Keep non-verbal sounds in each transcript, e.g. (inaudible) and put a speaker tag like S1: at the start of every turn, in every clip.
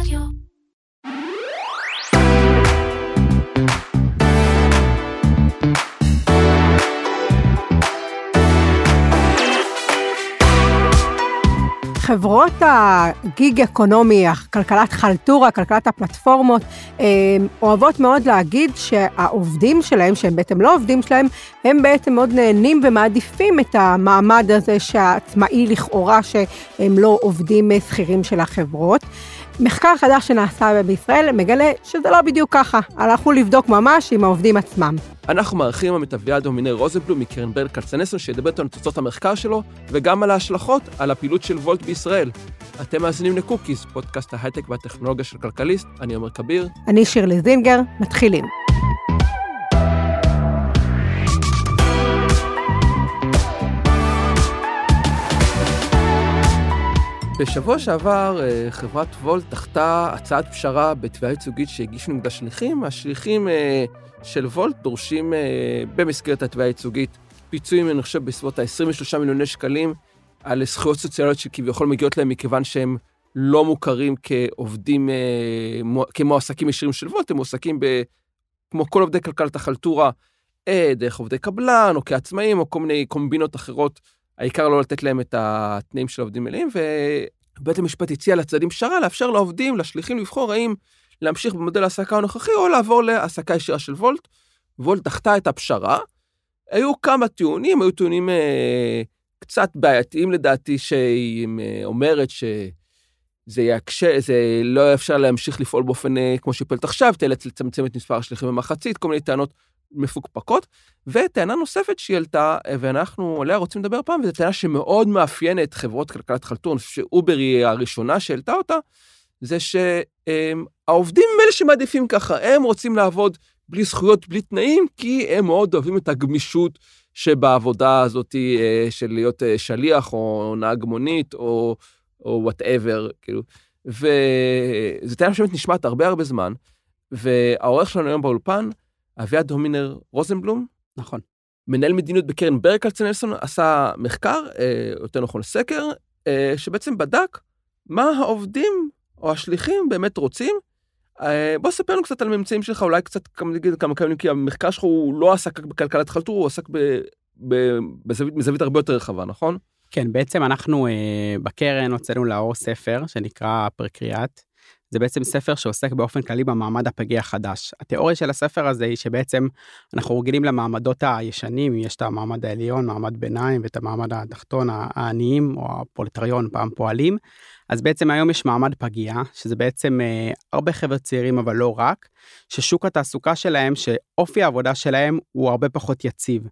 S1: רדיו.
S2: חברות הגיג אקונומי, כלכלת חלטורה, כלכלת הפלטפורמות, אה, אוהבות מאוד להגיד שהעובדים שלהם, שהם בעצם לא עובדים שלהם, הם בעצם מאוד נהנים ומעדיפים את המעמד הזה שהעצמאי לכאורה, שהם לא עובדים שכירים של החברות. מחקר חדש שנעשה בישראל מגלה שזה לא בדיוק ככה, הלכו לבדוק ממש עם העובדים עצמם.
S3: אנחנו מארחים היום את אביעד הומינר רוזנבלום מקרן ברל כצנלסון, שידבר איתנו על תוצאות המחקר שלו, וגם על ההשלכות על הפעילות של וולט בישראל. אתם מאזינים לקוקיס, פודקאסט ההייטק והטכנולוגיה של כלכליסט, אני עומר כביר.
S2: אני שירלי זינגר, מתחילים.
S3: בשבוע שעבר אה, חברת וולט דחתה הצעת פשרה בתביעה ייצוגית שהגישו נגד השליחים. השליחים אה, של וולט דורשים אה, במסגרת התביעה הייצוגית פיצויים, אני חושב, בסביבות ה-23 מיליוני שקלים על זכויות סוציאליות שכביכול מגיעות להם מכיוון שהם לא מוכרים כעובדים, כמועסקים ישירים של וולט, הם מועסקים ב... כמו כל עובדי כלכלת החלטורה, דרך עובדי קבלן או כעצמאים או כל מיני קומבינות אחרות העיקר לא לתת להם את התנאים של עובדים מלאים, ובית המשפט הציע לצדדים פשרה לאפשר לעובדים, לשליחים לבחור האם להמשיך במודל ההעסקה הנוכחי או לעבור להעסקה ישירה של וולט. וולט דחתה את הפשרה. היו כמה טיעונים, היו טיעונים אה, קצת בעייתיים לדעתי, שהיא אה, אומרת שזה יקשה, זה לא אפשר להמשיך לפעול באופן אה, כמו שהיא פועלת עכשיו, תאלץ לצמצם את מספר השליחים במחצית, כל מיני טענות מפוקפקות. וטענה נוספת שהיא העלתה, ואנחנו עליה רוצים לדבר פעם, וזו טענה שמאוד מאפיינת חברות כלכלת חושב שאובר היא הראשונה שהעלתה אותה, זה שהעובדים הם אלה שמעדיפים ככה, הם רוצים לעבוד בלי זכויות, בלי תנאים, כי הם מאוד אוהבים את הגמישות שבעבודה הזאת אה, של להיות אה, שליח או נהג מונית או whatever, כאילו. וזו טענה שבאמת נשמעת הרבה הרבה זמן, והעורך שלנו היום באולפן, אביעד הומינר רוזנבלום.
S4: נכון.
S3: מנהל מדיניות בקרן ברל כצנלסון עשה מחקר, אה, יותר נכון סקר, אה, שבעצם בדק מה העובדים או השליחים באמת רוצים. אה, בוא ספר לנו קצת על הממצאים שלך, אולי קצת נגיד כמה כמה, כי המחקר שלך הוא לא עסק בכלכלת חלטור, הוא עסק ב, ב, בזווית, מזווית הרבה יותר רחבה, נכון?
S4: כן, בעצם אנחנו אה, בקרן הוצאנו לאור ספר שנקרא פרקריאט, זה בעצם ספר שעוסק באופן כללי במעמד הפגיע החדש. התיאוריה של הספר הזה היא שבעצם אנחנו רגילים למעמדות הישנים, יש את המעמד העליון, מעמד ביניים ואת המעמד התחתון, העניים או הפולטריון, פעם פועלים. אז בעצם היום יש מעמד פגיע, שזה בעצם אה, הרבה חבר'ה צעירים אבל לא רק, ששוק התעסוקה שלהם, שאופי העבודה שלהם הוא הרבה פחות יציב.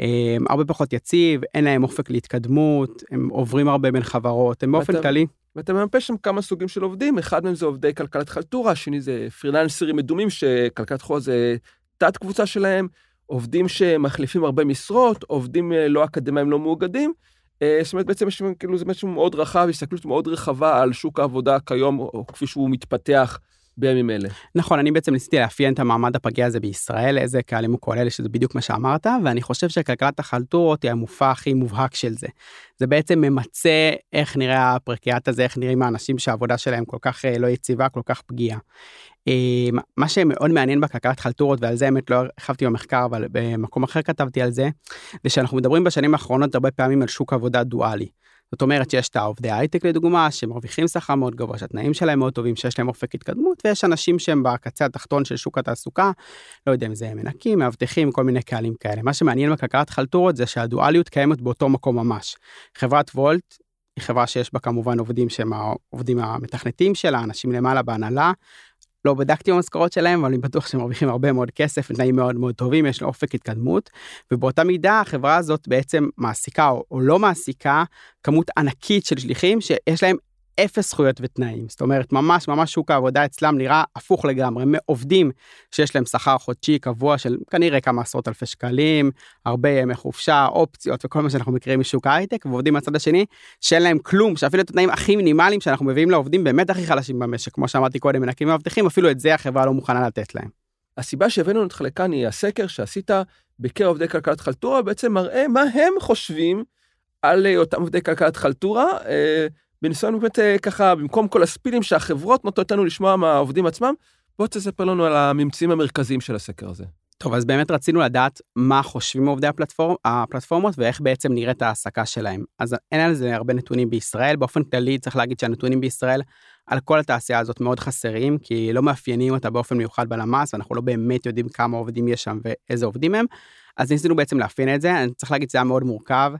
S4: אה, הרבה פחות יציב, אין להם אופק להתקדמות, הם עוברים הרבה בין חברות, הם באופן כללי.
S3: ואתה ממפה שם כמה סוגים של עובדים, אחד מהם זה עובדי כלכלת חלטורה, השני זה פרילנסרים מדומים שכלכלת חלטורה זה תת קבוצה שלהם, עובדים שמחליפים הרבה משרות, עובדים אה, לא אקדמיים לא מאוגדים. אה, זאת אומרת, בעצם יש כאילו זה משהו מאוד רחב, הסתכלות מאוד רחבה על שוק העבודה כיום, או כפי שהוא מתפתח בימים אלה.
S4: נכון, אני בעצם ניסיתי לאפיין את המעמד הפגיע הזה בישראל, איזה קהלים הוא כולל, שזה בדיוק מה שאמרת, ואני חושב שכלכלת החלטורות היא המופע הכי מובהק של זה. זה בעצם ממצה איך נראה הפרקיאט הזה, איך נראים האנשים שהעבודה שלהם כל כך אה, לא יציבה, כל כך פגיעה. אה, מה שמאוד מעניין בכלכלת חלטורות ועל זה האמת לא הרחבתי במחקר אבל במקום אחר כתבתי על זה זה שאנחנו מדברים בשנים האחרונות הרבה פעמים על שוק עבודה דואלי. זאת אומרת שיש את העובדי הייטק לדוגמה שמרוויחים שכר מאוד גבוה שהתנאים שלהם מאוד טובים שיש להם אופק התקדמות ויש אנשים שהם בקצה התחתון של שוק התעסוקה לא יודע אם זה מנקים מאבטחים כל מיני קהלים כאלה מה שמעניין בכלכלת חלטורות זה שהדואליות קיימת באותו מקום ממש. חברת וולט היא חברה שיש בה כמובן עובדים שהם העובדים המתכנתים שלה אנשים למעלה בהנהלה לא בדקתי במשכורות שלהם אבל אני בטוח שהם מרוויחים הרבה מאוד כסף תנאים מאוד מאוד טובים יש לו אופק התקדמות. ובאותה מידה החברה הזאת בעצם מעסיקה או, או לא מעסיקה כמות ענקית של שליחים שיש להם אפס זכויות ותנאים זאת אומרת ממש ממש שוק העבודה אצלם נראה הפוך לגמרי מעובדים שיש להם שכר חודשי קבוע של כנראה כמה עשרות אלפי שקלים הרבה ימי חופשה אופציות וכל מה שאנחנו מכירים משוק ההייטק ועובדים מהצד השני שאין להם כלום שאפילו את התנאים הכי מינימליים שאנחנו מביאים לעובדים באמת הכי חלשים במשק כמו שאמרתי קודם מנקים ומאבטחים אפילו את זה החברה לא מוכנה לתת להם.
S3: הסיבה שהבאנו אותך לכאן היא הסקר שעשית בקרב עובדי כלכלת חלטורה בעצם מראה מה הם חושבים על אותם עובדי כלכלת חלטורה. בניסיון באמת אה, ככה, במקום כל הספינים שהחברות נותנות לנו לשמוע מהעובדים עצמם, בוא תספר לנו על הממצאים המרכזיים של הסקר הזה.
S4: טוב, אז באמת רצינו לדעת מה חושבים עובדי הפלטפורמ, הפלטפורמות ואיך בעצם נראית ההעסקה שלהם. אז אין על זה הרבה נתונים בישראל, באופן כללי צריך להגיד שהנתונים בישראל על כל התעשייה הזאת מאוד חסרים, כי לא מאפיינים אותה באופן מיוחד בלמ"ס, ואנחנו לא באמת יודעים כמה עובדים יש שם ואיזה עובדים הם. אז ניסינו בעצם לאפיין את זה, אני צריך להגיד שזה היה מאוד מורכב.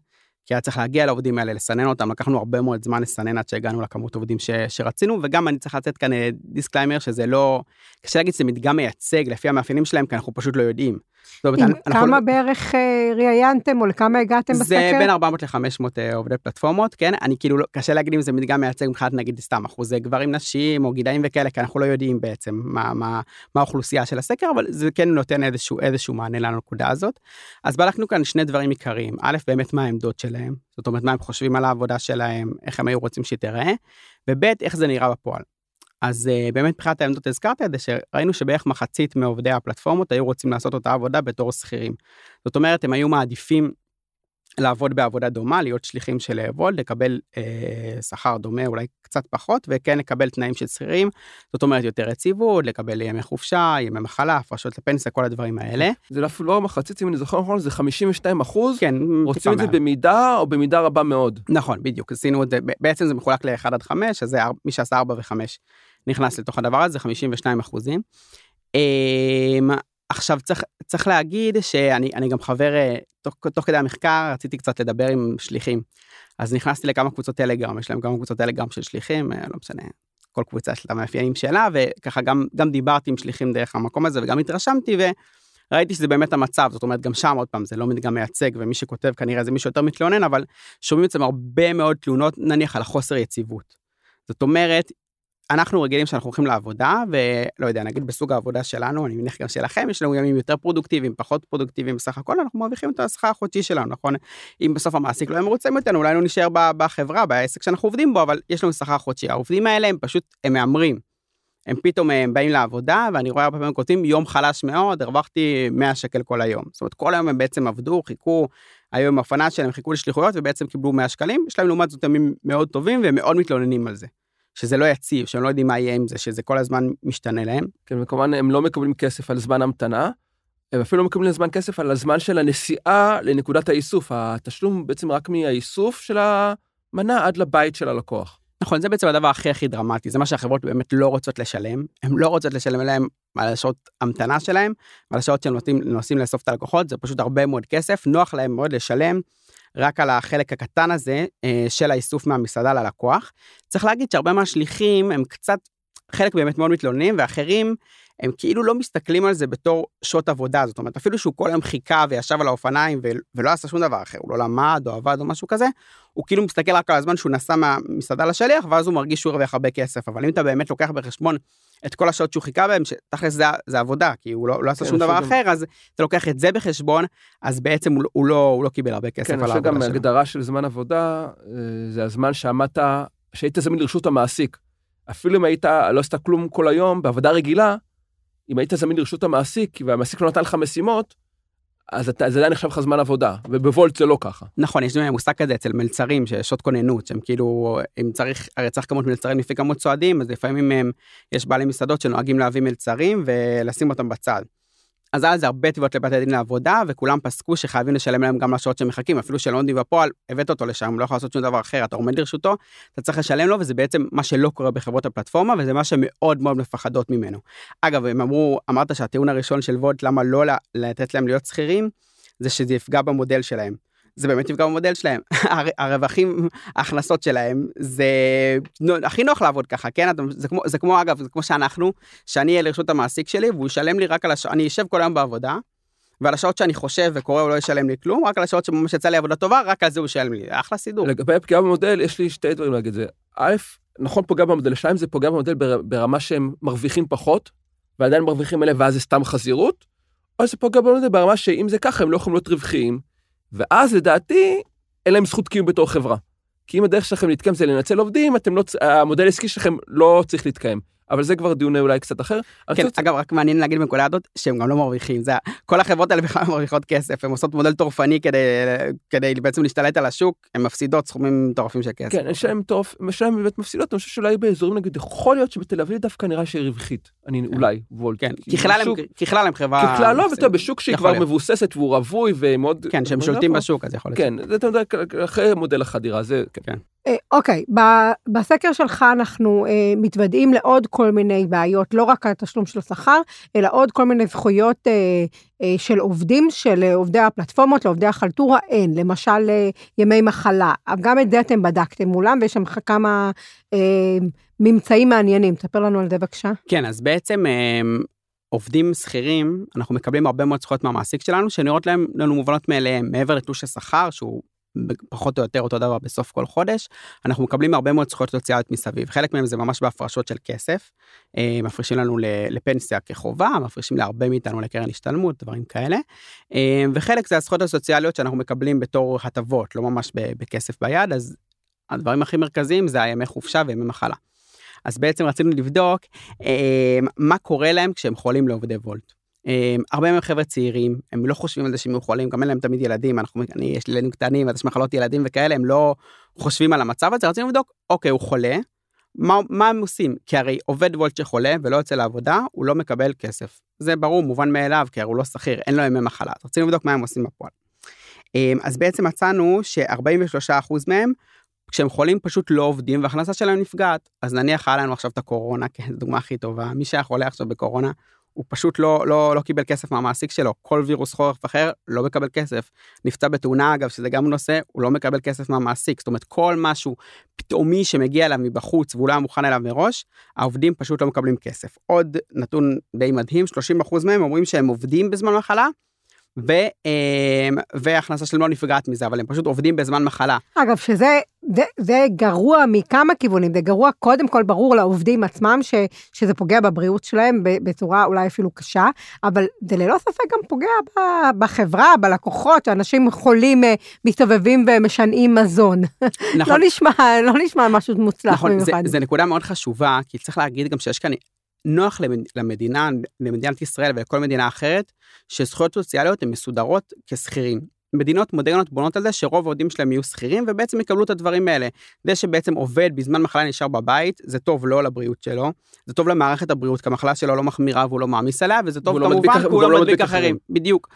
S4: כי היה צריך להגיע לעובדים האלה, לסנן אותם, לקחנו הרבה מאוד זמן לסנן עד שהגענו לכמות עובדים ש, שרצינו, וגם אני צריך לתת כאן disclaimer אה, שזה לא, קשה להגיד שזה מדגם מייצג לפי המאפיינים שלהם, כי אנחנו פשוט לא יודעים.
S2: אומרת, גם אנחנו... כמה בערך אה, ראיינתם או לכמה הגעתם בסקר?
S4: זה בין 400 ל-500 אה, עובדי פלטפורמות, כן? אני כאילו, לא- קשה להגיד אם זה מדגם מייצג מבחינת נגיד סתם אחוזי גברים נשים או גילאים וכאלה, כי אנחנו לא יודעים בעצם מה, מה, מה האוכלוסייה של הסקר, אבל זה כן נותן איזשהו, איזשהו מענה לנקודה הזאת. אז בדקנו כאן שני דברים עיקריים. א', באמת מה העמדות שלהם, זאת אומרת מה הם חושבים על העבודה שלהם, איך הם היו רוצים שהיא תיראה, וב', איך זה נראה בפועל. אז uh, באמת מבחינת העמדות הזכרתי את זה שראינו שבערך מחצית מעובדי הפלטפורמות היו רוצים לעשות אותה עבודה בתור שכירים. זאת אומרת הם היו מעדיפים לעבוד בעבודה דומה, להיות שליחים של וולד, לקבל אה, שכר דומה, אולי קצת פחות, וכן לקבל תנאים של שכירים, זאת אומרת יותר יציבות, לקבל ימי חופשה, ימי מחלה, הפרשות לפנסיה, כל הדברים האלה.
S3: זה אפילו לא מחצית, אם אני זוכר נכון, זה 52 אחוז,
S4: כן,
S3: רוצים את זה במידה או במידה רבה מאוד.
S4: נכון, בדיוק, עשינו את זה, בעצם זה מחולק ל-1 עד 5, אז זה מי שעשה 4 ו-5 נכנס לתוך הדבר הזה, 52 אחוזים. אמ, עכשיו צריך, צריך להגיד שאני גם חבר, אה, תוך, תוך כדי המחקר רציתי קצת לדבר עם שליחים. אז נכנסתי לכמה קבוצות טלגרם, יש להם כמה קבוצות טלגרם של שליחים, אה, לא משנה, כל קבוצה יש לה המאפיינים שלה, וככה גם, גם דיברתי עם שליחים דרך המקום הזה וגם התרשמתי וראיתי שזה באמת המצב, זאת אומרת גם שם עוד פעם זה לא מדגם מייצג ומי שכותב כנראה זה מישהו יותר מתלונן, אבל שומעים אצלם הרבה מאוד תלונות נניח על החוסר יציבות. זאת אומרת, אנחנו רגילים שאנחנו הולכים לעבודה ולא יודע נגיד בסוג העבודה שלנו אני מניח גם שלכם יש לנו ימים יותר פרודוקטיביים פחות פרודוקטיביים בסך הכל אנחנו מרוויחים את השכר החודשי שלנו נכון אם בסוף המעסיק לא היה מרוצה מאיתנו אולי לא נשאר בחברה בעסק שאנחנו עובדים בו אבל יש לנו שכר חודשי העובדים האלה הם פשוט הם מהמרים. הם פתאום הם באים לעבודה ואני רואה הרבה פעמים כותבים יום חלש מאוד הרווחתי 100 שקל כל היום זאת אומרת כל היום הם בעצם עבדו חיכו היו עם הפנה שלהם חיכו לשליחויות ובעצם קיבלו 100 שקלים יש להם לעומת זאת ימים מאוד טובים והם מאוד מתלוננים על זה. שזה לא יציב, שהם לא יודעים מה יהיה עם זה, שזה כל הזמן משתנה להם.
S3: כן, וכמובן הם לא מקבלים כסף על זמן המתנה, הם אפילו לא מקבלים זמן כסף על הזמן של הנסיעה לנקודת האיסוף. התשלום בעצם רק מהאיסוף של המנה עד לבית של הלקוח.
S4: נכון, זה בעצם הדבר הכי הכי דרמטי, זה מה שהחברות באמת לא רוצות לשלם, הן לא רוצות לשלם להם על השעות המתנה שלהם, ועל השעות שהם נוסעים, נוסעים לאסוף את הלקוחות, זה פשוט הרבה מאוד כסף, נוח להם מאוד לשלם רק על החלק הקטן הזה אה, של האיסוף מהמסעדה ללקוח. צריך להגיד שהרבה מהשליחים הם קצת, חלק באמת מאוד מתלוננים ואחרים הם כאילו לא מסתכלים על זה בתור שעות עבודה זאת אומרת אפילו שהוא כל היום חיכה וישב על האופניים ולא עשה שום דבר אחר הוא לא למד או עבד או משהו כזה הוא כאילו מסתכל רק על הזמן שהוא נסע מהמסעדה לשליח ואז הוא מרגיש שהוא הרוויח הרבה כסף אבל אם אתה באמת לוקח בחשבון את כל השעות שהוא חיכה בהם שתכלס זה, זה עבודה כי הוא לא, לא עשה כן, שום דבר גם... אחר אז אתה לוקח את זה בחשבון אז בעצם הוא, הוא, לא, הוא לא קיבל הרבה כסף
S3: כן,
S4: על העבודה
S3: שלו. כן, גם הגדרה של זמן עבודה אה, זה הזמן שעמדת שהיית זמין לרשות המעסיק. אפילו אם היית לא עשית כלום כל היום בעבודה רגילה אם היית זמין לרשות המעסיק והמעסיק לא נתן לך משימות, אז אתה, זה עדיין נחשב לך זמן עבודה, ובוולט זה לא ככה.
S4: נכון, יש מושג כזה אצל מלצרים, שעות כוננות, שהם כאילו, אם צריך, הרי צריך כמות מלצרים לפי כמות צועדים, אז לפעמים הם, יש בעלי מסעדות שנוהגים להביא מלצרים ולשים אותם בצד. אז היה לזה הרבה תביעות לבתי הדין לעבודה, וכולם פסקו שחייבים לשלם להם גם לשעות שהם מחכים, אפילו שלא עומדים בפועל, הבאת אותו לשם, לא יכול לעשות שום דבר אחר, אתה עומד לרשותו, אתה צריך לשלם לו, וזה בעצם מה שלא קורה בחברות הפלטפורמה, וזה מה שמאוד מאוד מפחדות ממנו. אגב, הם אמרו, אמרת שהטיעון הראשון של וולט, למה לא לתת להם להיות שכירים, זה שזה יפגע במודל שלהם. זה באמת יפגע במודל שלהם. (laughs) הרווחים, ההכנסות שלהם, זה הכי נוח לעבוד ככה, כן? זה כמו, זה כמו אגב, זה כמו שאנחנו, שאני אהיה לרשות המעסיק שלי והוא ישלם לי רק על השעות, אני אשב כל היום בעבודה, ועל השעות שאני חושב וקורא הוא לא ישלם לי כלום, רק על השעות שממש יצא לי עבודה טובה, רק על זה הוא ישלם לי, אחלה סידור.
S3: לגבי הפגיעה במודל, יש לי שתי דברים להגיד זה. א', נכון פוגע במודל, שתיים זה פוגע במודל ברמה שהם מרוויחים פחות, ועדיין מרוויחים אלה ואז זה סתם חזירות, או זה פוגע במודל ברמה שאם זה ככה הם לא יכולים להיות רווחיים, ואז לדעתי, אין להם זכות קיום בתור חברה. כי אם הדרך שלכם להתקיים זה לנצל עובדים, אתם לא, המודל העסקי שלכם לא צריך להתקיים. אבל זה כבר דיון אולי קצת אחר.
S4: כן. אגב, רק מעניין להגיד בנקודה הזאת שהם גם לא מרוויחים, זה, כל החברות האלה בכלל מרוויחות כסף, הן עושות מודל טורפני כדי, כדי בעצם להשתלט על השוק, הן מפסידות סכומים מטורפים של כסף.
S3: כן, יש להם יש להם באמת מפסידות, אני חושב שאולי באזורים נגיד, יכול להיות שבתל אביב דווקא נראה שהיא רווחית, אני כן. אולי, וולט.
S4: כן, ככלל הם חברה...
S3: ככלל לא, ואתה בשוק שהיא כבר מבוססת והוא רווי ומאוד...
S4: כן, שהם שולטים בשוק, אז יכול להיות.
S3: כן, זה אתה יודע, אחרי מודל החדירה, זה... כן.
S2: אה, אוקיי, בסקר שלך אנחנו אה, מתוודעים לעוד כל מיני בעיות, לא רק התשלום של השכר, אלא עוד כל מיני זכויות אה, של עובדים, של עובדי הפלטפורמות, לעובדי החלטורה אין, למשל ימי מחלה. גם את זה אתם בדקתם מולם, ויש שם כמה ממצאים מעניינים. תספר לנו על זה בבקשה.
S4: כן, אז בעצם עובדים שכירים, אנחנו מקבלים הרבה מאוד זכויות מהמעסיק שלנו, שנראות להם, לנו מובנות מאליהם, מעבר לתלוש השכר, שהוא פחות או יותר אותו דבר בסוף כל חודש, אנחנו מקבלים הרבה מאוד זכויות סוציאליות מסביב. חלק מהם זה ממש בהפרשות של כסף, אה, מפרישים לנו לפנסיה כחובה, מפרישים להרבה מאיתנו לקרן השתלמות, דברים כאלה. אה, וחלק זה הזכויות הסוציאליות שאנחנו מקבלים בתור הטבות, לא ממש בכסף ביד, אז הדברים הכי מרכזיים זה הימי חופשה וימי מחלה. אז בעצם רצינו לבדוק אה, מה קורה להם כשהם חולים לעובדי וולט. אמ, הרבה מהם חבר'ה צעירים, הם לא חושבים על זה שהם יכולים, גם אין להם תמיד ילדים, אנחנו, אני, יש לי ילדים קטנים, יש מחלות ילדים וכאלה, הם לא חושבים על המצב הזה, רצינו לבדוק, אוקיי, הוא חולה, מה, מה הם עושים? כי הרי עובד וולט שחולה ולא יוצא לעבודה, הוא לא מקבל כסף. זה ברור, מובן מאליו, כי הרי הוא לא שכיר, אין לו ימי מחלה. אז רצינו לבדוק מה הם עושים בפועל. אמ, אז בעצם מצאנו ש-43% מהם, כשהם חולים פשוט לא עובדים וההכנסה שלהם נפגעת. אז נניח היה לנו עכשיו את הקורונה, כן, זו דוגמה הכי טובה, מי שהיה חולה עכשיו בקורונה, הוא פשוט לא, לא, לא קיבל כסף מהמעסיק שלו, כל וירוס חורף אחר לא מקבל כסף. נפצע בתאונה אגב, שזה גם נושא, הוא לא מקבל כסף מהמעסיק. זאת אומרת, כל משהו פתאומי שמגיע אליו מבחוץ והוא לא היה מוכן אליו מראש, העובדים פשוט לא מקבלים כסף. עוד נתון די מדהים, 30% מהם אומרים שהם עובדים בזמן מחלה, ו, אה, והכנסה שלהם לא נפגעת מזה, אבל הם פשוט עובדים בזמן מחלה.
S2: אגב, שזה זה, זה גרוע מכמה כיוונים, זה גרוע קודם כל ברור לעובדים עצמם ש, שזה פוגע בבריאות שלהם בצורה אולי אפילו קשה, אבל זה ללא ספק גם פוגע בחברה, בלקוחות, שאנשים חולים אה, מסתובבים ומשנעים מזון. (laughs) נכון. לא, נשמע, לא נשמע משהו מוצלח
S4: נכון, במיוחד. זה, זה נקודה מאוד חשובה, כי צריך להגיד גם שיש כאן נוח למדינה, למדינת ישראל ולכל מדינה אחרת, שזכויות סוציאליות הן מסודרות כשכירים. מדינות מודרניות בונות על זה שרוב העובדים שלהם יהיו שכירים ובעצם יקבלו את הדברים האלה. זה שבעצם עובד בזמן מחלה נשאר בבית, זה טוב לא לבריאות שלו, זה טוב למערכת הבריאות, כי המחלה שלו לא מחמירה והוא לא מעמיס עליה, וזה טוב כמובן, כי הוא לא, לא מדביק אחרים. בדיוק.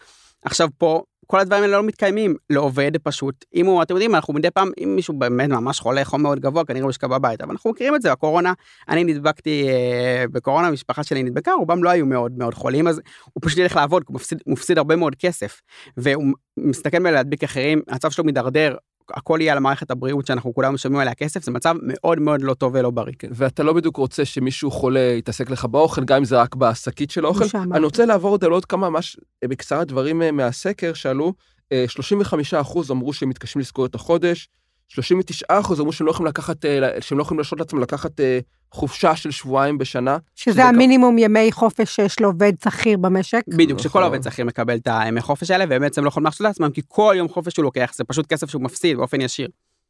S4: עכשיו פה כל הדברים האלה לא מתקיימים לעובד פשוט. אם הוא אתם יודעים אנחנו מדי פעם אם מישהו באמת ממש חולה חום מאוד גבוה כנראה הוא ישכב בבית אבל אנחנו מכירים את זה הקורונה אני נדבקתי אה, בקורונה המשפחה שלי נדבקה רובם לא היו מאוד מאוד חולים אז הוא פשוט ילך לעבוד הוא מפסיד, מפסיד הרבה מאוד כסף. והוא מסתכל מלהדביק אחרים המצב שלו מידרדר הכל יהיה על מערכת הבריאות שאנחנו כולנו משלמים עליה כסף, זה מצב מאוד מאוד לא טוב ולא בריא.
S3: כן, ואתה לא בדיוק רוצה שמישהו חולה יתעסק לך באוכל, גם אם זה רק בשקית של האוכל. אני רוצה לעבור עוד על עוד כמה, ממש בקצרה דברים אה, מהסקר שעלו. 35 אה, אחוז אמרו שהם מתקשים לזכור את החודש, 39 אחוז אמרו שהם לא יכולים לקחת, אה, שהם לא יכולים להרשות לעצמם לקחת חופשה של שבועיים בשנה.
S2: שזה, שזה המינימום כ... ימי חופש שיש לעובד שכיר במשק.
S4: בדיוק, שכל נכון. עובד שכיר מקבל את הימי חופש האלה, והם בעצם לא יכולים להרשות לעצמם, כי כל יום חופש שהוא לוקח, זה פשוט כסף שהוא מפסיד באופן ישיר.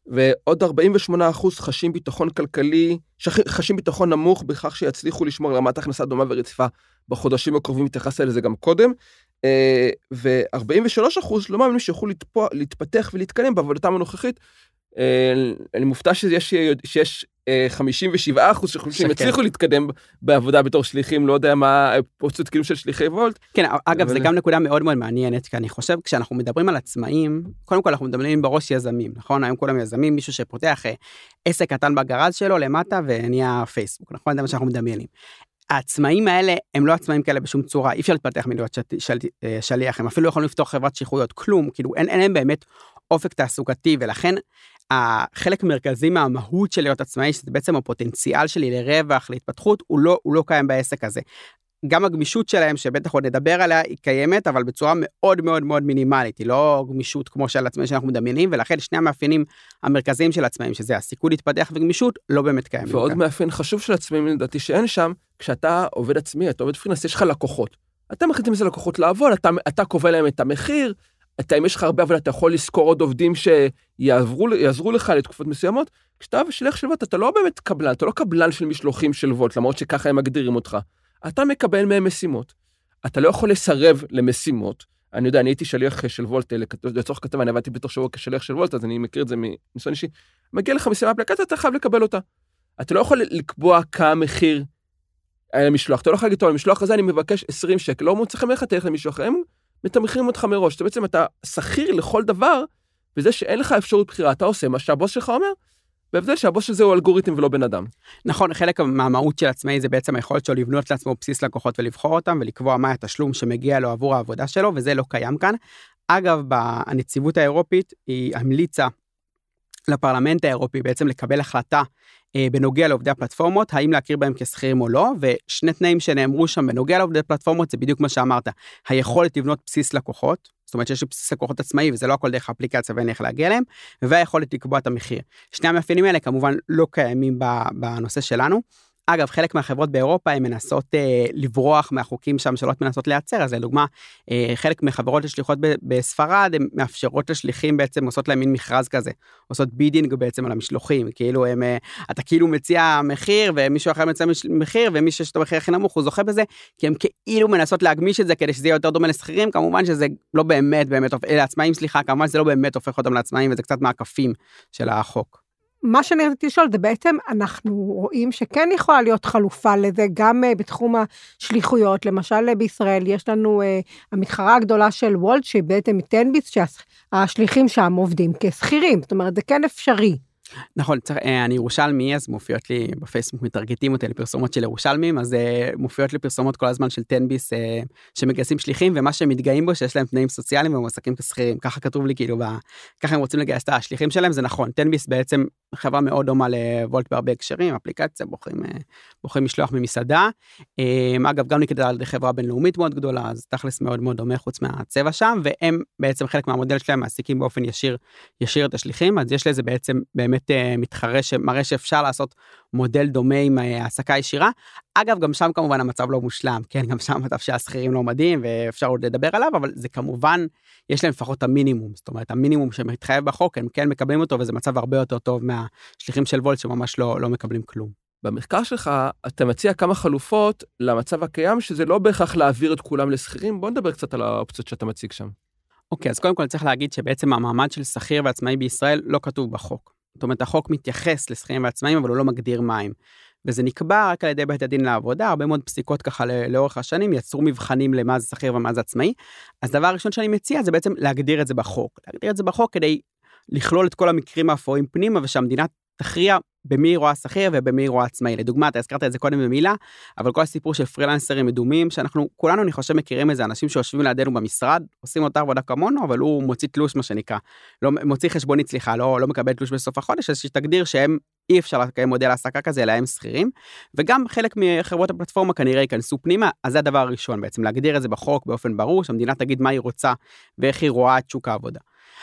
S3: ועוד 48 אחוז חשים ביטחון כלכלי, חשים ביטחון נמוך בכך שיצליחו לשמור רמת הכנסה דומה ורציפה בחודשים הקרובים, התייחסת לזה גם קודם. ו-43 אחוז לא מאמינים שיוכלו להתפתח ולהתקדם בעבודתם הנוכחית. אני מופתע שיש, שיש 57 אה, אחוז שחושבים שהם יצליחו להתקדם בעבודה בתור שליחים, לא יודע מה פרוצות כאילו של שליחי וולט.
S4: כן, אגב, זה גם נקודה מאוד מאוד מעניינת, כי אני חושב, כשאנחנו מדברים על עצמאים, קודם כל אנחנו מדברים בראש יזמים, נכון? היום כולם יזמים, מישהו שפותח אה, עסק קטן בגרז שלו למטה ונהיה פייסבוק, נכון? זה מה שאנחנו מדמיינים. העצמאים האלה הם לא עצמאים כאלה בשום צורה, אי אפשר להתפתח מלהיות של, של, אה, שליח, הם אפילו לא יכולים לפתוח חברת שליחויות, כלום, כאילו אין להם באמת אופק תעסוקתי, ולכן החלק מרכזי מהמהות של להיות עצמאי, שזה בעצם הפוטנציאל שלי לרווח, להתפתחות, הוא לא, הוא לא קיים בעסק הזה. גם הגמישות שלהם, שבטח עוד נדבר עליה, היא קיימת, אבל בצורה מאוד מאוד מאוד מינימלית, היא לא גמישות כמו של עצמאים שאנחנו מדמיינים, ולכן שני המאפיינים המרכזיים של עצמאים, שזה הסיכוי להתפתח וגמישות, לא באמת קיימים.
S3: ועוד מאפיין חשוב של עצמאים, לדעתי, שאין שם, כשאתה עובד עצמי, אתה עובד פרינס, יש לך לקוחות. אתה מחליט עם איזה לקוחות לעבוד, אתה, אתה קובע להם את המחיר, אתה, אם יש לך הרבה עבודה, אתה יכול לשכור עוד עובדים שיעזרו לך לתקופות מסוימות. כשאתה שליח של וולט, אתה לא באמת קבלן, אתה לא קבלן של משלוחים של וולט, למרות שככה הם מגדירים אותך. אתה מקבל מהם משימות. אתה לא יכול לסרב למשימות. אני יודע, אני הייתי שליח של וולט, לצורך כתבה, אני עבדתי בתוך שבוע כשליח של וולט, אז אני מכיר את זה מניסיון אישי. מגיע לך משימה אפליקציה, אתה חייב לקבל אותה. אתה לא יכול לקבוע כמה מחיר על המשלוח. אתה לא יכול להגיד, טוב, המשלוח הזה אני מבקש 20 שקל, לא מוצא חן לך, תלך למישהו אחר, הם מתמחרים אותך מראש. אתה בעצם, אתה שכיר לכל דבר, וזה שאין לך אפשרות בחירה, אתה עושה מה שהבוס שלך אומר, בהבדל שהבוס של זה הוא אלגוריתם ולא בן אדם.
S4: נכון, חלק מהמהות של עצמאי זה בעצם היכולת שלו לבנות לעצמו בסיס לקוחות ולבחור אותם ולקבוע מה התשלום שמגיע לו עבור העבודה שלו, וזה לא קיים כאן. אגב, הנציבות האירופית היא המליצה לפרלמנט האירופי בעצם לקבל החלטה בנוגע לעובדי הפלטפורמות, האם להכיר בהם כשכירים או לא, ושני תנאים שנאמרו שם בנוגע לעובדי פלטפורמות זה בדיוק מה שאמרת, היכולת לבנות בסיס לקוחות, זאת אומרת שיש לי בסיס לקוחות עצמאי וזה לא הכל דרך האפליקציה ואין איך להגיע אליהם, והיכולת לקבוע את המחיר. שני המאפיינים האלה כמובן לא קיימים בנושא שלנו. אגב, חלק מהחברות באירופה הן מנסות אה, לברוח מהחוקים שלא מנסות לייצר, אז לדוגמה, אה, חלק מחברות השליחות ב- בספרד, הן מאפשרות לשליחים בעצם, עושות להם מין מכרז כזה, עושות bidding בעצם על המשלוחים, כאילו הם, אה, אתה כאילו מציע מחיר ומישהו אחר מציע מחיר ומי שיש את המחיר הכי נמוך הוא זוכה בזה, כי הם כאילו מנסות להגמיש את זה כדי שזה יהיה יותר דומה לשכירים, כמובן שזה לא באמת באמת, לעצמאים סליחה, כמובן שזה לא באמת הופך אותם לעצמאים וזה קצת מעקף של החוק.
S2: מה שאני רציתי לשאול זה בעצם אנחנו רואים שכן יכולה להיות חלופה לזה גם uh, בתחום השליחויות למשל uh, בישראל יש לנו uh, המתחרה הגדולה של וולט שהיא בעצם מטנביס שהשליחים שם עובדים כשכירים זאת אומרת זה כן אפשרי.
S4: נכון, אה, אני ירושלמי, אז מופיעות לי בפייסבוק, מטרגטים אותי לפרסומות של ירושלמים, אז אה, מופיעות לי פרסומות כל הזמן של תנביס אה, שמגייסים שליחים, ומה שהם מתגאים בו שיש להם תנאים סוציאליים ומועסקים כשכירים, ככה כתוב לי כאילו, ככה הם רוצים לגייס את השליחים שלהם, זה נכון, תנביס בעצם חברה מאוד דומה לוולט בהרבה הקשרים, אפליקציה, בוחרים, בוחרים משלוח ממסעדה. אגב, גם נקראת על ידי חברה בינלאומית מאוד גדולה, אז תכלס מאוד מאוד דומה חוץ מהצבע שם, והם בעצם חלק מהמודל שלהם באמת אה, מתחרה שמראה שאפשר לעשות מודל דומה עם אה, העסקה ישירה. אגב, גם שם כמובן המצב לא מושלם, כן, גם שם המצב שהשכירים לא מדהים ואפשר עוד לדבר עליו, אבל זה כמובן, יש להם לפחות המינימום, זאת אומרת, המינימום שמתחייב בחוק, הם כן מקבלים אותו, וזה מצב הרבה יותר טוב מהשליחים של וולט שממש לא, לא מקבלים כלום.
S3: במחקר שלך אתה מציע כמה חלופות למצב הקיים, שזה לא בהכרח להעביר את כולם לשכירים. בוא נדבר קצת על האופציות שאתה מציג שם.
S4: אוקיי, okay, אז קודם כל צריך להגיד שבעצם המעמד של שכיר ועצמאי בישראל לא כתוב בחוק. זאת אומרת, החוק מתייחס לשכירים ועצמאים, אבל הוא לא מגדיר מהם. וזה נקבע רק על ידי בית הדין לעבודה, הרבה מאוד פסיקות ככה לאורך השנים יצרו מבחנים למה זה שכיר ומה זה עצמאי. אז דבר ראשון שאני מציע זה בעצם להגדיר את זה בחוק. להגדיר את זה בחוק כדי לכלול את כל המקרים האפורים פנימה ושהמדינה תכריע במי היא רואה שכיר ובמי היא רואה עצמאי. לדוגמה, אתה הזכרת את זה קודם במילה, אבל כל הסיפור של פרילנסרים מדומים, שאנחנו כולנו, אני חושב, מכירים איזה אנשים שיושבים לידינו במשרד, עושים אותה עבודה כמונו, אבל הוא מוציא תלוש, מה שנקרא. לא, מוציא חשבונית, סליחה, לא, לא מקבל תלוש בסוף החודש, אז שתגדיר שהם, אי אפשר לקיים מודל העסקה כזה, אלא הם שכירים. וגם חלק מחברות הפלטפורמה כנראה ייכנסו פנימה, אז זה הדבר הראשון בעצם, להגדיר את זה בחוק באופן ברור, שהמדינה תגיד מה היא רוצה ואיך היא רואה את שוק העבודה.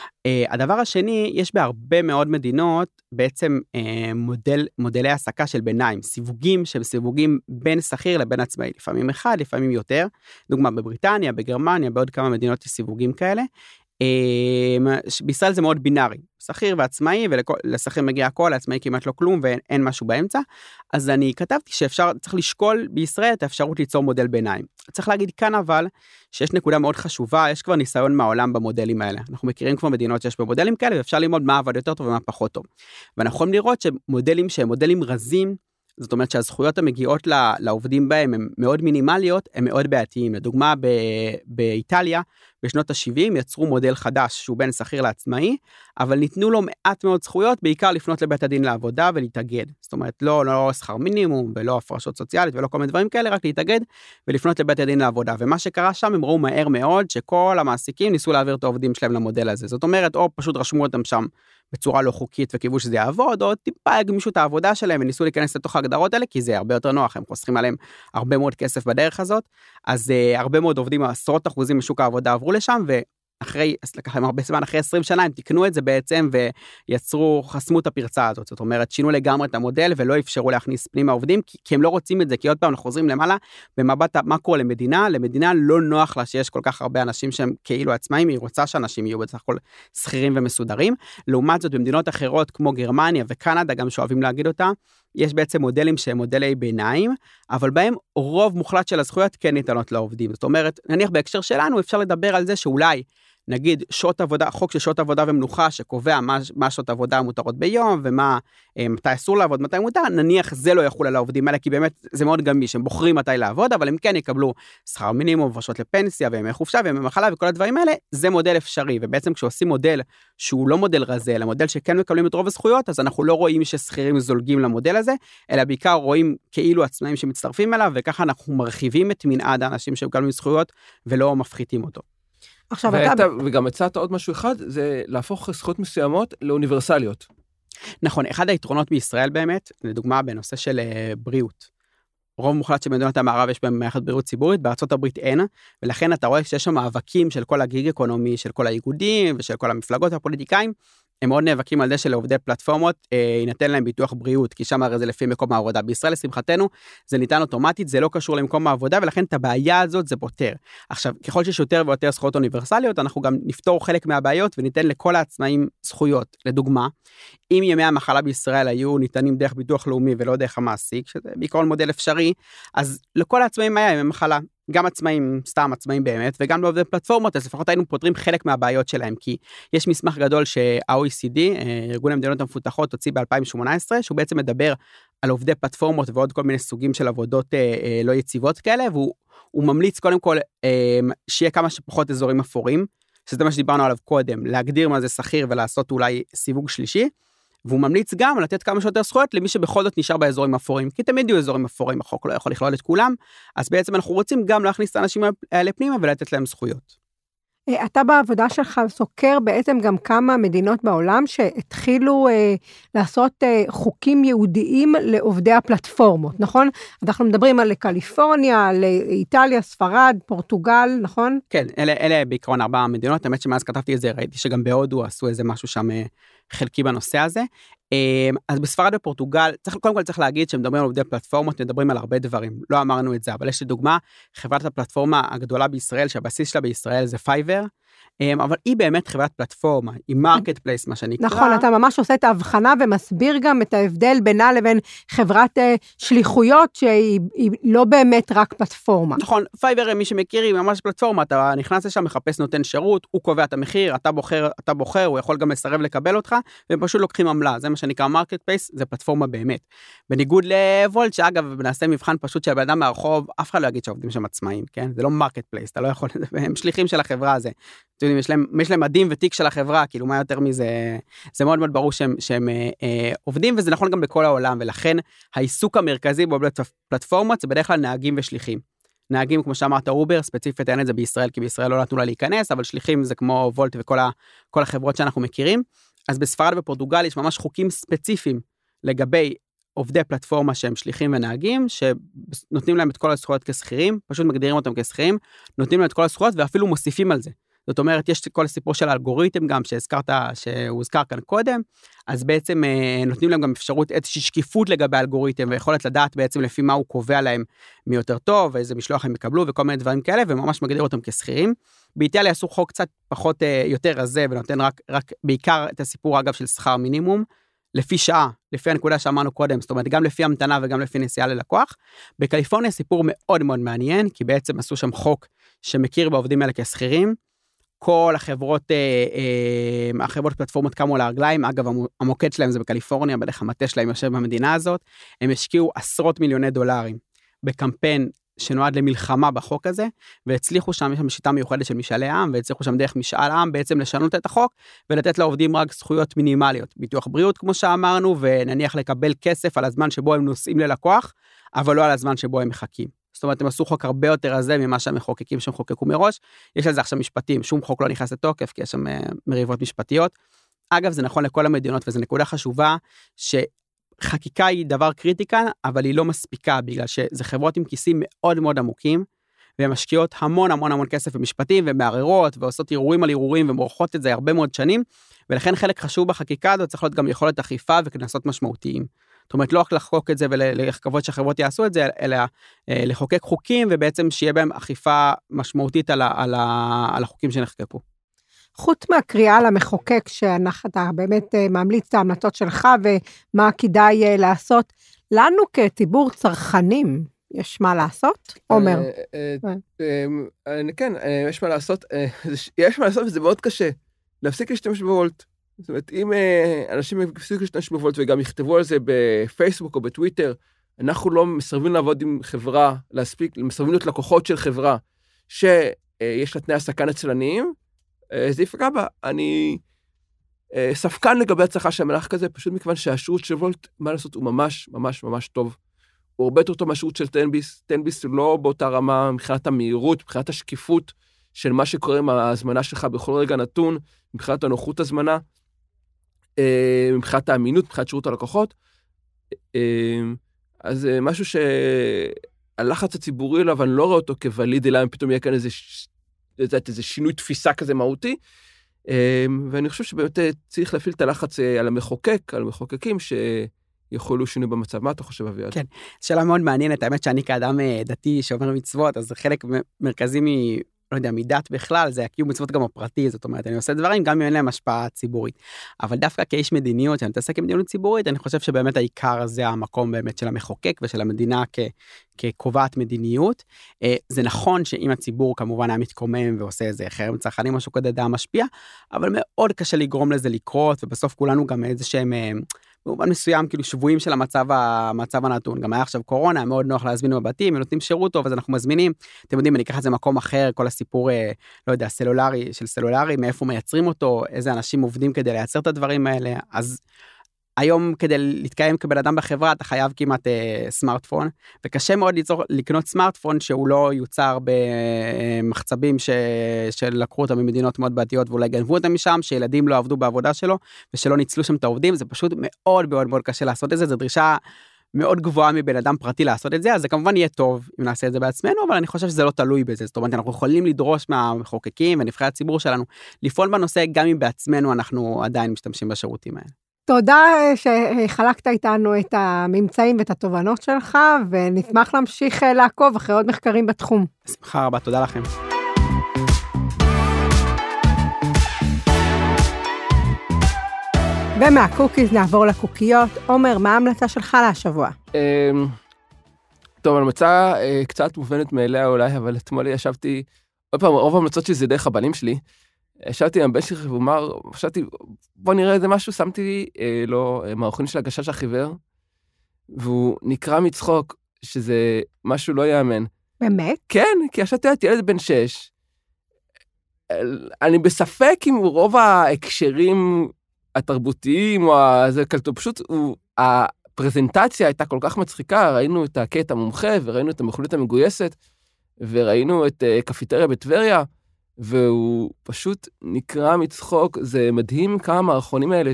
S4: Uh, הדבר השני, יש בהרבה מאוד מדינות בעצם uh, מודל, מודלי העסקה של ביניים, סיווגים שהם סיווגים בין שכיר לבין עצמאי, לפעמים אחד, לפעמים יותר. דוגמה בבריטניה, בגרמניה, בעוד כמה מדינות יש סיווגים כאלה. Uh, בישראל זה מאוד בינארי, שכיר ועצמאי ולשכיר מגיע הכל לעצמאי כמעט לא כלום ואין משהו באמצע אז אני כתבתי שאפשר צריך לשקול בישראל את האפשרות ליצור מודל ביניים. צריך להגיד כאן אבל שיש נקודה מאוד חשובה יש כבר ניסיון מהעולם במודלים האלה אנחנו מכירים כבר מדינות שיש במודלים כאלה ואפשר ללמוד מה עבד יותר טוב ומה פחות טוב. ואנחנו יכולים לראות שמודלים שהם מודלים רזים זאת אומרת שהזכויות המגיעות לעובדים בהם הן מאוד מינימליות, הם מאוד בעייתיים. לדוגמה, באיטליה, בשנות ה-70 יצרו מודל חדש שהוא בין שכיר לעצמאי, אבל ניתנו לו מעט מאוד זכויות, בעיקר לפנות לבית הדין לעבודה ולהתאגד. זאת אומרת, לא, לא שכר מינימום ולא הפרשות סוציאלית ולא כל מיני דברים כאלה, רק להתאגד ולפנות לבית הדין לעבודה. ומה שקרה שם, הם ראו מהר מאוד שכל המעסיקים ניסו להעביר את העובדים שלהם למודל הזה. זאת אומרת, או פשוט רשמו אותם שם בצורה לא חוקית וקיוו שזה יעבוד, או טיפה הגמישו את העבודה שלהם וניסו להיכנס לתוך ההגדרות האלה, כי זה הרבה יותר נוח, הם חוסכים עליהם הרבה מאוד כסף בדרך הזאת. אז uh, הרבה מאוד עובדים, עשרות אחוזים משוק העבודה עברו לשם, אחרי, לקח להם הרבה זמן, אחרי 20 שנה הם תיקנו את זה בעצם ויצרו, חסמו את הפרצה הזאת, זאת אומרת שינו לגמרי את המודל ולא אפשרו להכניס פנימה עובדים כי, כי הם לא רוצים את זה, כי עוד פעם אנחנו חוזרים למעלה, במבט המקרו למדינה, למדינה לא נוח לה שיש כל כך הרבה אנשים שהם כאילו עצמאים, היא רוצה שאנשים יהיו בסך הכל שכירים ומסודרים. לעומת זאת במדינות אחרות כמו גרמניה וקנדה גם שאוהבים להגיד אותה, יש בעצם מודלים שהם מודלי ביניים, אבל בהם רוב מוחלט של הזכויות כן ניתנות לעובדים. זאת אומרת, נניח בהקשר שלנו אפשר לדבר על זה שאולי נגיד שעות עבודה, חוק של שעות עבודה ומנוחה שקובע מה, מה שעות עבודה מותרות ביום ומה, אה, מתי אסור לעבוד, מתי מותר, נניח זה לא יחול על העובדים האלה, כי באמת זה מאוד גמיש, הם בוחרים מתי לעבוד, אבל הם כן יקבלו שכר מינימום, ופרשות לפנסיה וימי חופשה וימי מחלה וכל הדברים האלה, זה מודל אפשרי, ובעצם כשעושים מודל שהוא לא מודל רזה, אלא מודל שכן מקבלים את רוב הזכויות, אז אנחנו לא רואים ששכירים זולגים למודל הזה, אלא בעיקר רואים כאילו עצמאים שמצטרפים אליו, וככה אנחנו מרחיבים את מנעד האנשים שמקבלים זכויות ולא מפחיתים אותו.
S3: עכשיו ואתה... אתה... וגם הצעת עוד משהו אחד, זה להפוך זכויות מסוימות לאוניברסליות.
S4: נכון, אחד היתרונות בישראל באמת, לדוגמה בנושא של uh, בריאות. רוב מוחלט של מדינות המערב יש בהם מערכת בריאות ציבורית, בארצות הברית אין, ולכן אתה רואה שיש שם מאבקים של כל הגיג אקונומי, של כל האיגודים ושל כל המפלגות והפוליטיקאים, הם מאוד נאבקים על זה שלעובדי פלטפורמות אה, יינתן להם ביטוח בריאות, כי שם הרי זה לפי מקום העבודה. בישראל, לשמחתנו, זה ניתן אוטומטית, זה לא קשור למקום העבודה, ולכן את הבעיה הזאת זה פותר. עכשיו, ככל שיש יותר ויותר זכויות אוניברסליות, אנחנו גם נפתור חלק מהבעיות וניתן לכל העצמאים זכויות. לדוגמה, אם ימי המחלה בישראל היו ניתנים דרך ביטוח לאומי ולא דרך המעסיק, שזה בעיקרון מודל אפשרי, אז לכל העצמאים היה ימי מחלה. גם עצמאים, סתם עצמאים באמת, וגם לעובדי פלטפורמות, אז לפחות היינו פותרים חלק מהבעיות שלהם, כי יש מסמך גדול שה-OECD, אה, ארגון המדינות המפותחות, הוציא ב-2018, שהוא בעצם מדבר על עובדי פלטפורמות ועוד כל מיני סוגים של עבודות אה, אה, לא יציבות כאלה, והוא ממליץ קודם כל אה, שיהיה כמה שפחות אזורים אפורים, שזה מה שדיברנו עליו קודם, להגדיר מה זה שכיר ולעשות אולי סיווג שלישי. והוא ממליץ גם לתת כמה שיותר זכויות למי שבכל זאת נשאר באזורים אפורים, כי תמיד יהיו אזורים אפורים, החוק לא יכול לכלול את כולם, אז בעצם אנחנו רוצים גם להכניס את האנשים האלה פנימה ולתת להם זכויות.
S2: אה, אתה בעבודה שלך סוקר בעצם גם כמה מדינות בעולם שהתחילו אה, לעשות אה, חוקים ייעודיים לעובדי הפלטפורמות, נכון? אנחנו מדברים על קליפורניה, על איטליה, ספרד, פורטוגל, נכון?
S4: כן, אלה, אלה בעיקרון ארבע המדינות, האמת שמאז כתבתי את זה ראיתי שגם בהודו עשו איזה משהו שם אה, חלקי בנושא הזה. אמ, אז בספרד ופורטוגל, צריך, קודם כל צריך להגיד שמדברים על עובדי פלטפורמות, מדברים על הרבה דברים, לא אמרנו את זה, אבל יש לי דוגמה, חברת הפלטפורמה הגדולה בישראל, שהבסיס שלה בישראל זה פייבר, אבל היא באמת חברת פלטפורמה, היא marketplace מה שנקרא.
S2: נכון, אתה ממש עושה את ההבחנה ומסביר גם את ההבדל בינה לבין חברת uh, שליחויות שהיא לא באמת רק פלטפורמה.
S4: נכון, פייבר מי שמכיר היא ממש פלטפורמה, אתה נכנס לשם, מחפש נותן שירות, הוא קובע את המחיר, אתה בוחר, אתה בוחר, הוא יכול גם לסרב לקבל אותך, והם פשוט לוקחים עמלה, זה מה שנקרא marketplace, זה פלטפורמה באמת. בניגוד לוולט, שאגב, נעשה מבחן פשוט של בן אדם מהרחוב, אף אחד לא יגיד שעובדים שם עצמאים, כן? זה לא marketplace, אתה לא יכול, (laughs) הם שליחים של החברה הזה. יודעים, יש להם, יש להם מדים ותיק של החברה, כאילו מה יותר מזה, זה מאוד מאוד ברור שהם, שהם אה, אה, עובדים וזה נכון גם בכל העולם, ולכן העיסוק המרכזי בפלטפורמות זה בדרך כלל נהגים ושליחים. נהגים כמו שאמרת אובר ספציפית אין את זה בישראל כי בישראל לא נתנו לה להיכנס אבל שליחים זה כמו וולט וכל ה, החברות שאנחנו מכירים. אז בספרד ופורטוגל יש ממש חוקים ספציפיים לגבי עובדי פלטפורמה שהם שליחים ונהגים, שנותנים להם את כל הזכויות כשכירים, פשוט מגדירים אותם כשכירים, נותנים להם את כל הזכויות ואפילו מוסיפים על זה. זאת אומרת, יש כל הסיפור של האלגוריתם גם שהזכרת, שהוזכר כאן קודם, אז בעצם אה, נותנים להם גם אפשרות איזושהי שקיפות לגבי האלגוריתם ויכולת לדעת בעצם לפי מה הוא קובע להם מי יותר טוב, ואיזה משלוח הם יקבלו וכל מיני דברים כאלה, וממש מגדיר אותם כשכירים. באיטליה עשו חוק קצת פחות, אה, יותר רזה ונותן רק, רק בעיקר את הסיפור אגב של שכר מינימום. לפי שעה, לפי הנקודה שאמרנו קודם, זאת אומרת גם לפי המתנה וגם לפי נסיעה ללקוח. בקליפורניה סיפור מאוד מאוד מעניין, כי בעצם עשו שם חוק שמכיר בעובדים האלה כשכירים. כל החברות, אה, אה, החברות פלטפורמות קמו על הרגליים, אגב המוקד שלהם זה בקליפורניה, בדרך המטה שלהם יושב במדינה הזאת, הם השקיעו עשרות מיליוני דולרים בקמפיין שנועד למלחמה בחוק הזה, והצליחו שם, יש שם שיטה מיוחדת של משאלי עם, והצליחו שם דרך משאל עם בעצם לשנות את החוק, ולתת לעובדים רק זכויות מינימליות, ביטוח בריאות כמו שאמרנו, ונניח לקבל כסף על הזמן שבו הם נוסעים ללקוח, אבל לא על הזמן שבו הם מחכים. זאת אומרת, הם עשו חוק הרבה יותר רזה ממה שהמחוקקים שם חוקקו מראש. יש על זה עכשיו משפטים, שום חוק לא נכנס לתוקף, כי יש שם אה, מריבות משפטיות. אגב, זה נכון לכל המדינות, וזו נקודה חשובה, שחקיקה היא דבר קריטי כאן, אבל היא לא מספיקה, בגלל שזה חברות עם כיסים מאוד מאוד עמוקים, והן משקיעות המון המון המון כסף במשפטים ומערערות ועושות ערעורים על ערעורים ומורחות את זה הרבה מאוד שנים, ולכן חלק חשוב בחקיקה הזאת צריך להיות גם יכולת אכיפה וקנסות משמעותיים. זאת אומרת, לא רק לחקוק את זה ולקוות שהחברות יעשו את זה, אלא אה, לחוקק חוקים ובעצם שיהיה בהם אכיפה משמעותית על, ה, על, ה, על החוקים שנחקקו.
S2: חוץ מהקריאה למחוקק, שאתה באמת אה, ממליץ את ההמלצות שלך ומה כדאי אה, לעשות, לנו כציבור צרכנים, יש מה לעשות? עומר.
S3: כן, יש מה לעשות, (laughs) יש מה לעשות וזה מאוד קשה. להפסיק להשתמש בוולט. זאת אומרת, אם אנשים יפסיקו להשתמש בוולט וגם יכתבו על זה בפייסבוק או בטוויטר, אנחנו לא מסרבים לעבוד עם חברה, להספיק, מסרבים להיות לקוחות של חברה שיש לה תנאי העסקה נצלניים, אה, זה יפגע בה. אני אה, ספקן לגבי הצלחה של המלאך כזה, פשוט מכיוון שהשירות של וולט, מה לעשות, הוא ממש ממש ממש טוב. הוא הרבה יותר טוב מהשירות של טנביס. טנביס הוא לא באותה רמה מבחינת המהירות, מבחינת השקיפות של מה שקורה עם ההזמנה שלך בכל רגע נתון, מבחינת הנוחות הזמנה, אה, מבחינת האמינות, מבחינת שירות הלקוחות. אז זה משהו שהלחץ הציבורי אליו, אני לא רואה אותו כווליד, אלא אם פתאום יהיה כאן איזה יודעת, איזה שינוי תפיסה כזה מהותי. ואני חושב שבאמת אה, צריך להפעיל את הלחץ אה, על המחוקק, על המחוקקים, שיכולו שינוי במצב. מה אתה חושב, אביעד?
S4: כן, שאלה מאוד מעניינת. האמת שאני כאדם אה, דתי שאומר מצוות, אז זה חלק מרכזי לא יודע, מדת בכלל, זה הקיום מצוות גם הפרטי, זאת אומרת, אני עושה דברים גם אם אין להם השפעה ציבורית. אבל דווקא כאיש מדיניות, שאני מתעסק עם מדיניות ציבורית, אני חושב שבאמת העיקר זה המקום באמת של המחוקק ושל המדינה כ, כקובעת מדיניות. אה, זה נכון שאם הציבור כמובן היה מתקומם ועושה איזה חרם צרכנים, משהו כזה די משפיע, אבל מאוד קשה לגרום לזה לקרות, ובסוף כולנו גם איזה שהם... במובן מסוים כאילו שבויים של המצב המצב הנתון. גם היה עכשיו קורונה מאוד נוח להזמין בבתים הם נותנים שירות טוב אז אנחנו מזמינים. אתם יודעים אני אקח את זה מקום אחר כל הסיפור אה, לא יודע סלולרי של סלולרי מאיפה מייצרים אותו איזה אנשים עובדים כדי לייצר את הדברים האלה. אז היום כדי להתקיים כבן אדם בחברה אתה חייב כמעט אה, סמארטפון וקשה מאוד ליצור לקנות סמארטפון שהוא לא יוצר במחצבים ש... שלקחו אותם ממדינות מאוד בעתיות ואולי גנבו אותם משם שילדים לא עבדו בעבודה שלו ושלא ניצלו שם את העובדים זה פשוט מאוד מאוד מאוד קשה לעשות את זה זה דרישה. מאוד גבוהה מבן אדם פרטי לעשות את זה אז זה כמובן יהיה טוב אם נעשה את זה בעצמנו אבל אני חושב שזה לא תלוי בזה זאת אומרת אנחנו יכולים לדרוש מהמחוקקים ונבחרי הציבור שלנו לפעול בנושא גם אם בעצמנו אנחנו עדיין משתמשים בשירותים האלה.
S2: תודה אה, שחלקת איתנו את הממצאים ואת התובנות שלך, ונשמח להמשיך אה, לעקוב אחרי עוד מחקרים בתחום.
S4: בשמחה רבה, תודה לכם.
S2: ומה cookies נעבור לקוקיות. עומר, מה ההמלצה שלך להשבוע? אמ,
S3: טוב, המלצה אה, קצת מובנת מאליה אולי, אבל אתמול ישבתי, עוד פעם, רוב ההמלצות שלי זה דרך הבנים שלי. ישבתי עם הבן שלי והוא אמר, חשבתי, בוא נראה איזה משהו, שמתי אה, לו אה, מערכון של הגשש החיוור, והוא נקרע מצחוק, שזה משהו לא ייאמן.
S2: באמת?
S3: כן, כי ישבתי ליד ילד בן שש, אני בספק אם רוב ההקשרים התרבותיים או זה כלתו, פשוט הוא, הפרזנטציה הייתה כל כך מצחיקה, ראינו את הקטע המומחה וראינו את המכונית המגויסת, וראינו את uh, קפיטריה בטבריה. והוא פשוט נקרע מצחוק. זה מדהים כמה המערכונים האלה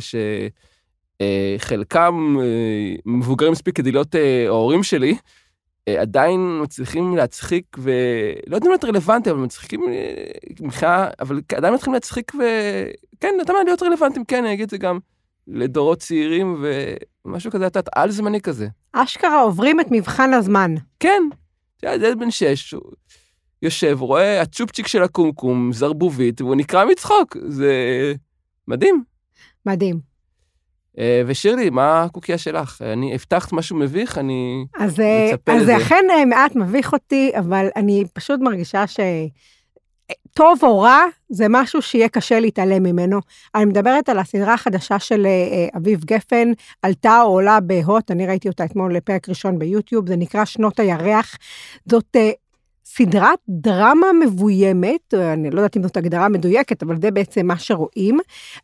S3: שחלקם אה, אה, מבוגרים מספיק כדי להיות אה, ההורים שלי, עדיין מצליחים להצחיק, ולא יודע אם להיות רלוונטי, אבל מצחיקים מבחינה, אבל עדיין מתחילים להצחיק, וכן, אתה יודע, להיות רלוונטיים, כן, אני אגיד את זה גם לדורות צעירים, ומשהו כזה, את יודעת, על זמני כזה.
S2: אשכרה עוברים את מבחן הזמן.
S3: כן, אתה יודע, ילד בן שש, יושב, רואה הצ'ופצ'יק של הקומקום, זרבובית, והוא נקרע מצחוק. זה מדהים.
S2: מדהים.
S3: אה, ושירלי, מה הקוקייה שלך? אני הבטחת משהו מביך, אני
S2: אז, אה, מצפה אז לזה. אז אכן אה, מעט מביך אותי, אבל אני פשוט מרגישה ש... טוב או רע, זה משהו שיהיה קשה להתעלם ממנו. אני מדברת על הסדרה החדשה של אביב גפן, עלתה או עולה בהוט, אני ראיתי אותה אתמול לפרק ראשון ביוטיוב, זה נקרא שנות הירח. זאת סדרת דרמה מבוימת, אני לא יודעת אם זאת הגדרה מדויקת, אבל זה בעצם מה שרואים,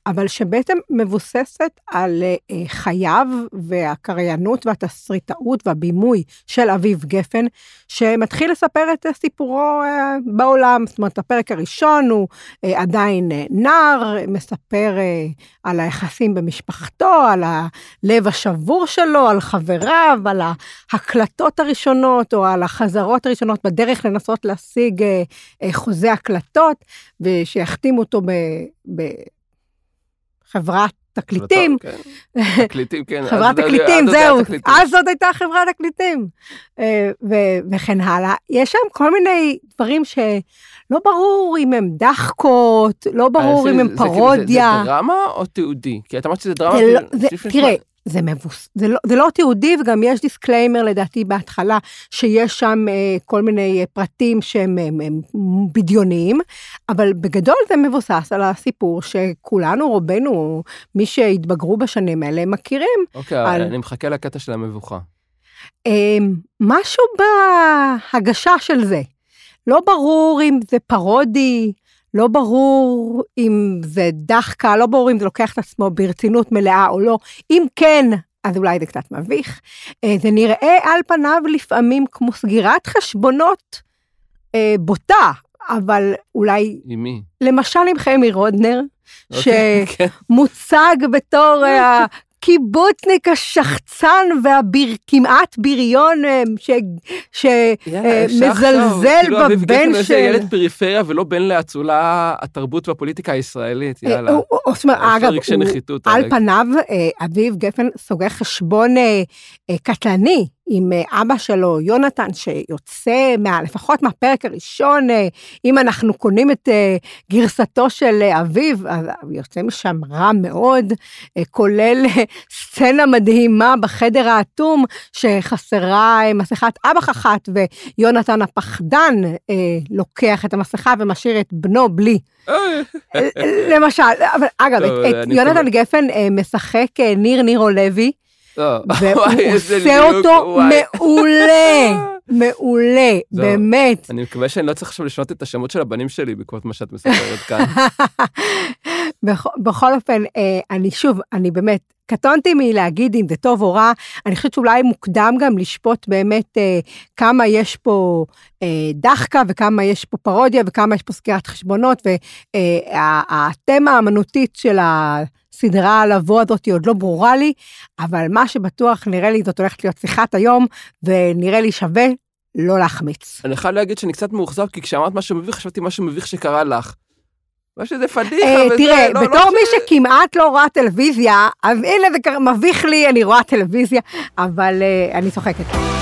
S2: אבל שבעצם מבוססת על uh, חייו והקריינות והתסריטאות והבימוי של אביב גפן, שמתחיל לספר את סיפורו uh, בעולם. זאת אומרת, הפרק הראשון הוא uh, עדיין נער, מספר על היחסים במשפחתו, על הלב השבור שלו, על חבריו, על ההקלטות הראשונות או על החזרות הראשונות בדרך לנסות להשיג אה, אה, חוזה הקלטות, ושיחתימו אותו בחברת תקליטים.
S3: כן. תקליטים, כן.
S2: חברת תקליטים, זהו. אז זאת הייתה חברת תקליטים. אה, וכן הלאה. יש שם כל מיני דברים שלא ברור אם הם דחקות, לא ברור אם הם
S3: כאילו-
S2: פרודיה.
S3: זה דרמה או תיעודי? כי את אמרת שזה דרמה.
S2: לא- תראה, זה מבוס... זה לא, זה לא תיעודי, וגם יש disclaimer לדעתי בהתחלה, שיש שם אה, כל מיני אה, פרטים שהם הם, הם בדיוניים, אבל בגדול זה מבוסס על הסיפור שכולנו, רובנו, מי שהתבגרו בשנים האלה, מכירים.
S3: אוקיי,
S2: על-
S3: אני מחכה לקטע של המבוכה.
S2: אה, משהו בהגשה של זה. לא ברור אם זה פרודי, לא ברור אם זה דחקה, לא ברור אם זה לוקח את עצמו ברצינות מלאה או לא. אם כן, אז אולי זה קצת מביך. אה, זה נראה על פניו לפעמים כמו סגירת חשבונות אה, בוטה, אבל אולי,
S3: עם מי?
S2: למשל עם חמי רודנר,
S3: אוקיי, כן.
S2: שמוצג בתור אה, הקיבוצניק השחצן והכמעט בריון אה, ש-
S3: יאללה,
S2: אה,
S3: אפשר עכשיו,
S2: מזלזל
S3: כאילו, אביב
S2: בבן
S3: הוא
S2: של-
S3: ילד פריפריה ולא בן לאצולה התרבות והפוליטיקה הישראלית,
S2: אה,
S3: יאללה.
S2: הוא- הוא-
S3: לו
S2: אגב, הוא-
S3: נחיתות.
S2: על. פניו, אה, אביב גפן סוגר חשבון אה, קטלני עם אה, אבא שלו, יונתן, שיוצא מה, לפחות מהפרק הראשון, אה, אם אנחנו קונים את אה, גרסתו של אביב, אז הוא יוצא משם רע מאוד, כולל סצנה מדהימה בחדר האטום, שחסרה מסכת אב"ח אחת, ויונתן הפחדן לוקח את המסכה ומשאיר את בנו בלי. למשל, אבל אגב, את, יונתן. גפן משחק ניר נירו לוי. והוא
S3: וואי, איזה
S2: עושה אותו. מעולה, (laughs) מעולה. באמת.
S3: אני מקווה שאני לא צריך עכשיו לשנות את השמות של הבנים שלי בעקבות מה שאת מספרת כאן. (laughs)
S2: בכ- בכל אופן, אה, אני שוב, אני באמת, קטונתי מלהגיד אם זה טוב או רע, אני חושבת שאולי מוקדם גם לשפוט באמת אה, כמה יש פה אה, דחקה וכמה יש פה פרודיה וכמה יש פה סגירת חשבונות, והתמה האמנותית של הסדרה הלבוא הזאת היא עוד לא ברורה לי, אבל מה שבטוח נראה לי זאת הולכת להיות שיחת היום, ונראה לי שווה לא להחמיץ.
S3: אני חייב להגיד שאני קצת מאוכזב, כי כשאמרת משהו מביך, חשבתי משהו מביך שקרה לך. מה שזה פדיחה
S2: אה,
S3: וזה,
S2: תראה,
S3: לא- לא
S2: בתור מי
S3: ש-
S2: שכמעט לא רואה טלוויזיה, אז הנה זה מביך לי, אני רואה טלוויזיה, אבל אה, אני צוחקת.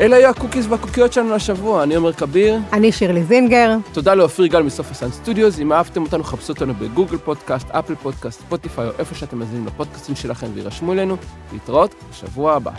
S3: אלה היו ה cookies והקוקיות שלנו השבוע, אני עומר כביר.
S2: אני שירלי זינגר.
S3: תודה לאופיר גל מסוף הסאן סטודיוס. אם אהבתם אותנו, חפשו אותנו ב Google Podcast, Apple Podcast, Spotify, או איפה שאתם מזינים לפודקאסטים שלכם וירשמו אלינו. להתראות בשבוע הבא.